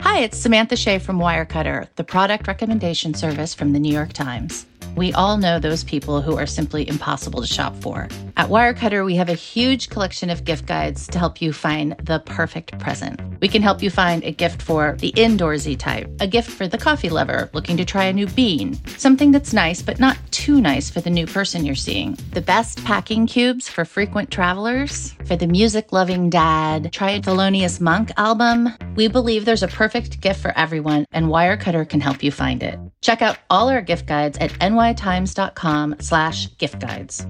Hi, it's Samantha Shea from Wirecutter, the product recommendation service from the New York Times. We all know those people who are simply impossible to shop for. At Wirecutter, we have a huge collection of gift guides to help you find the perfect present. We can help you find a gift for the indoorsy type, a gift for the coffee lover looking to try a new bean, something that's nice but not too nice for the new person you're seeing, the best packing cubes for frequent travelers, for the music loving dad, try a Thelonious Monk album. We believe there's a perfect gift for everyone, and Wirecutter can help you find it. Check out all our gift guides at nytimes.com slash gift guides.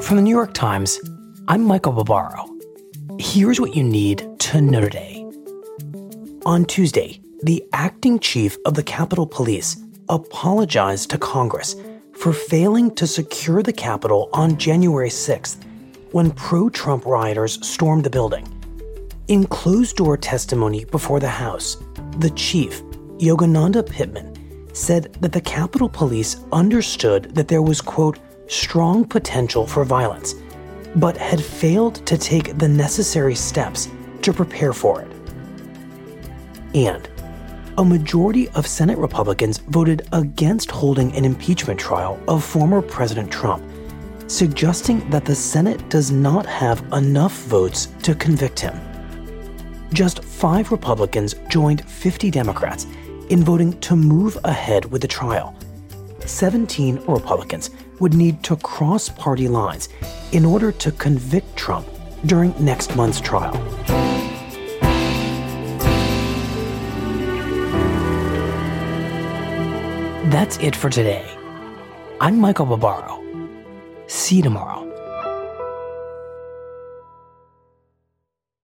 From the New York Times, I'm Michael Barbaro. Here's what you need to know today. On Tuesday, the acting chief of the Capitol Police apologized to Congress for failing to secure the Capitol on January 6th when pro Trump rioters stormed the building. In closed door testimony before the House, the chief, Yogananda Pittman, said that the Capitol Police understood that there was, quote, strong potential for violence, but had failed to take the necessary steps to prepare for it. And a majority of Senate Republicans voted against holding an impeachment trial of former President Trump, suggesting that the Senate does not have enough votes to convict him. Just five Republicans joined 50 Democrats in voting to move ahead with the trial. 17 Republicans would need to cross party lines in order to convict Trump during next month's trial. That's it for today. I'm Michael Barbaro. See you tomorrow.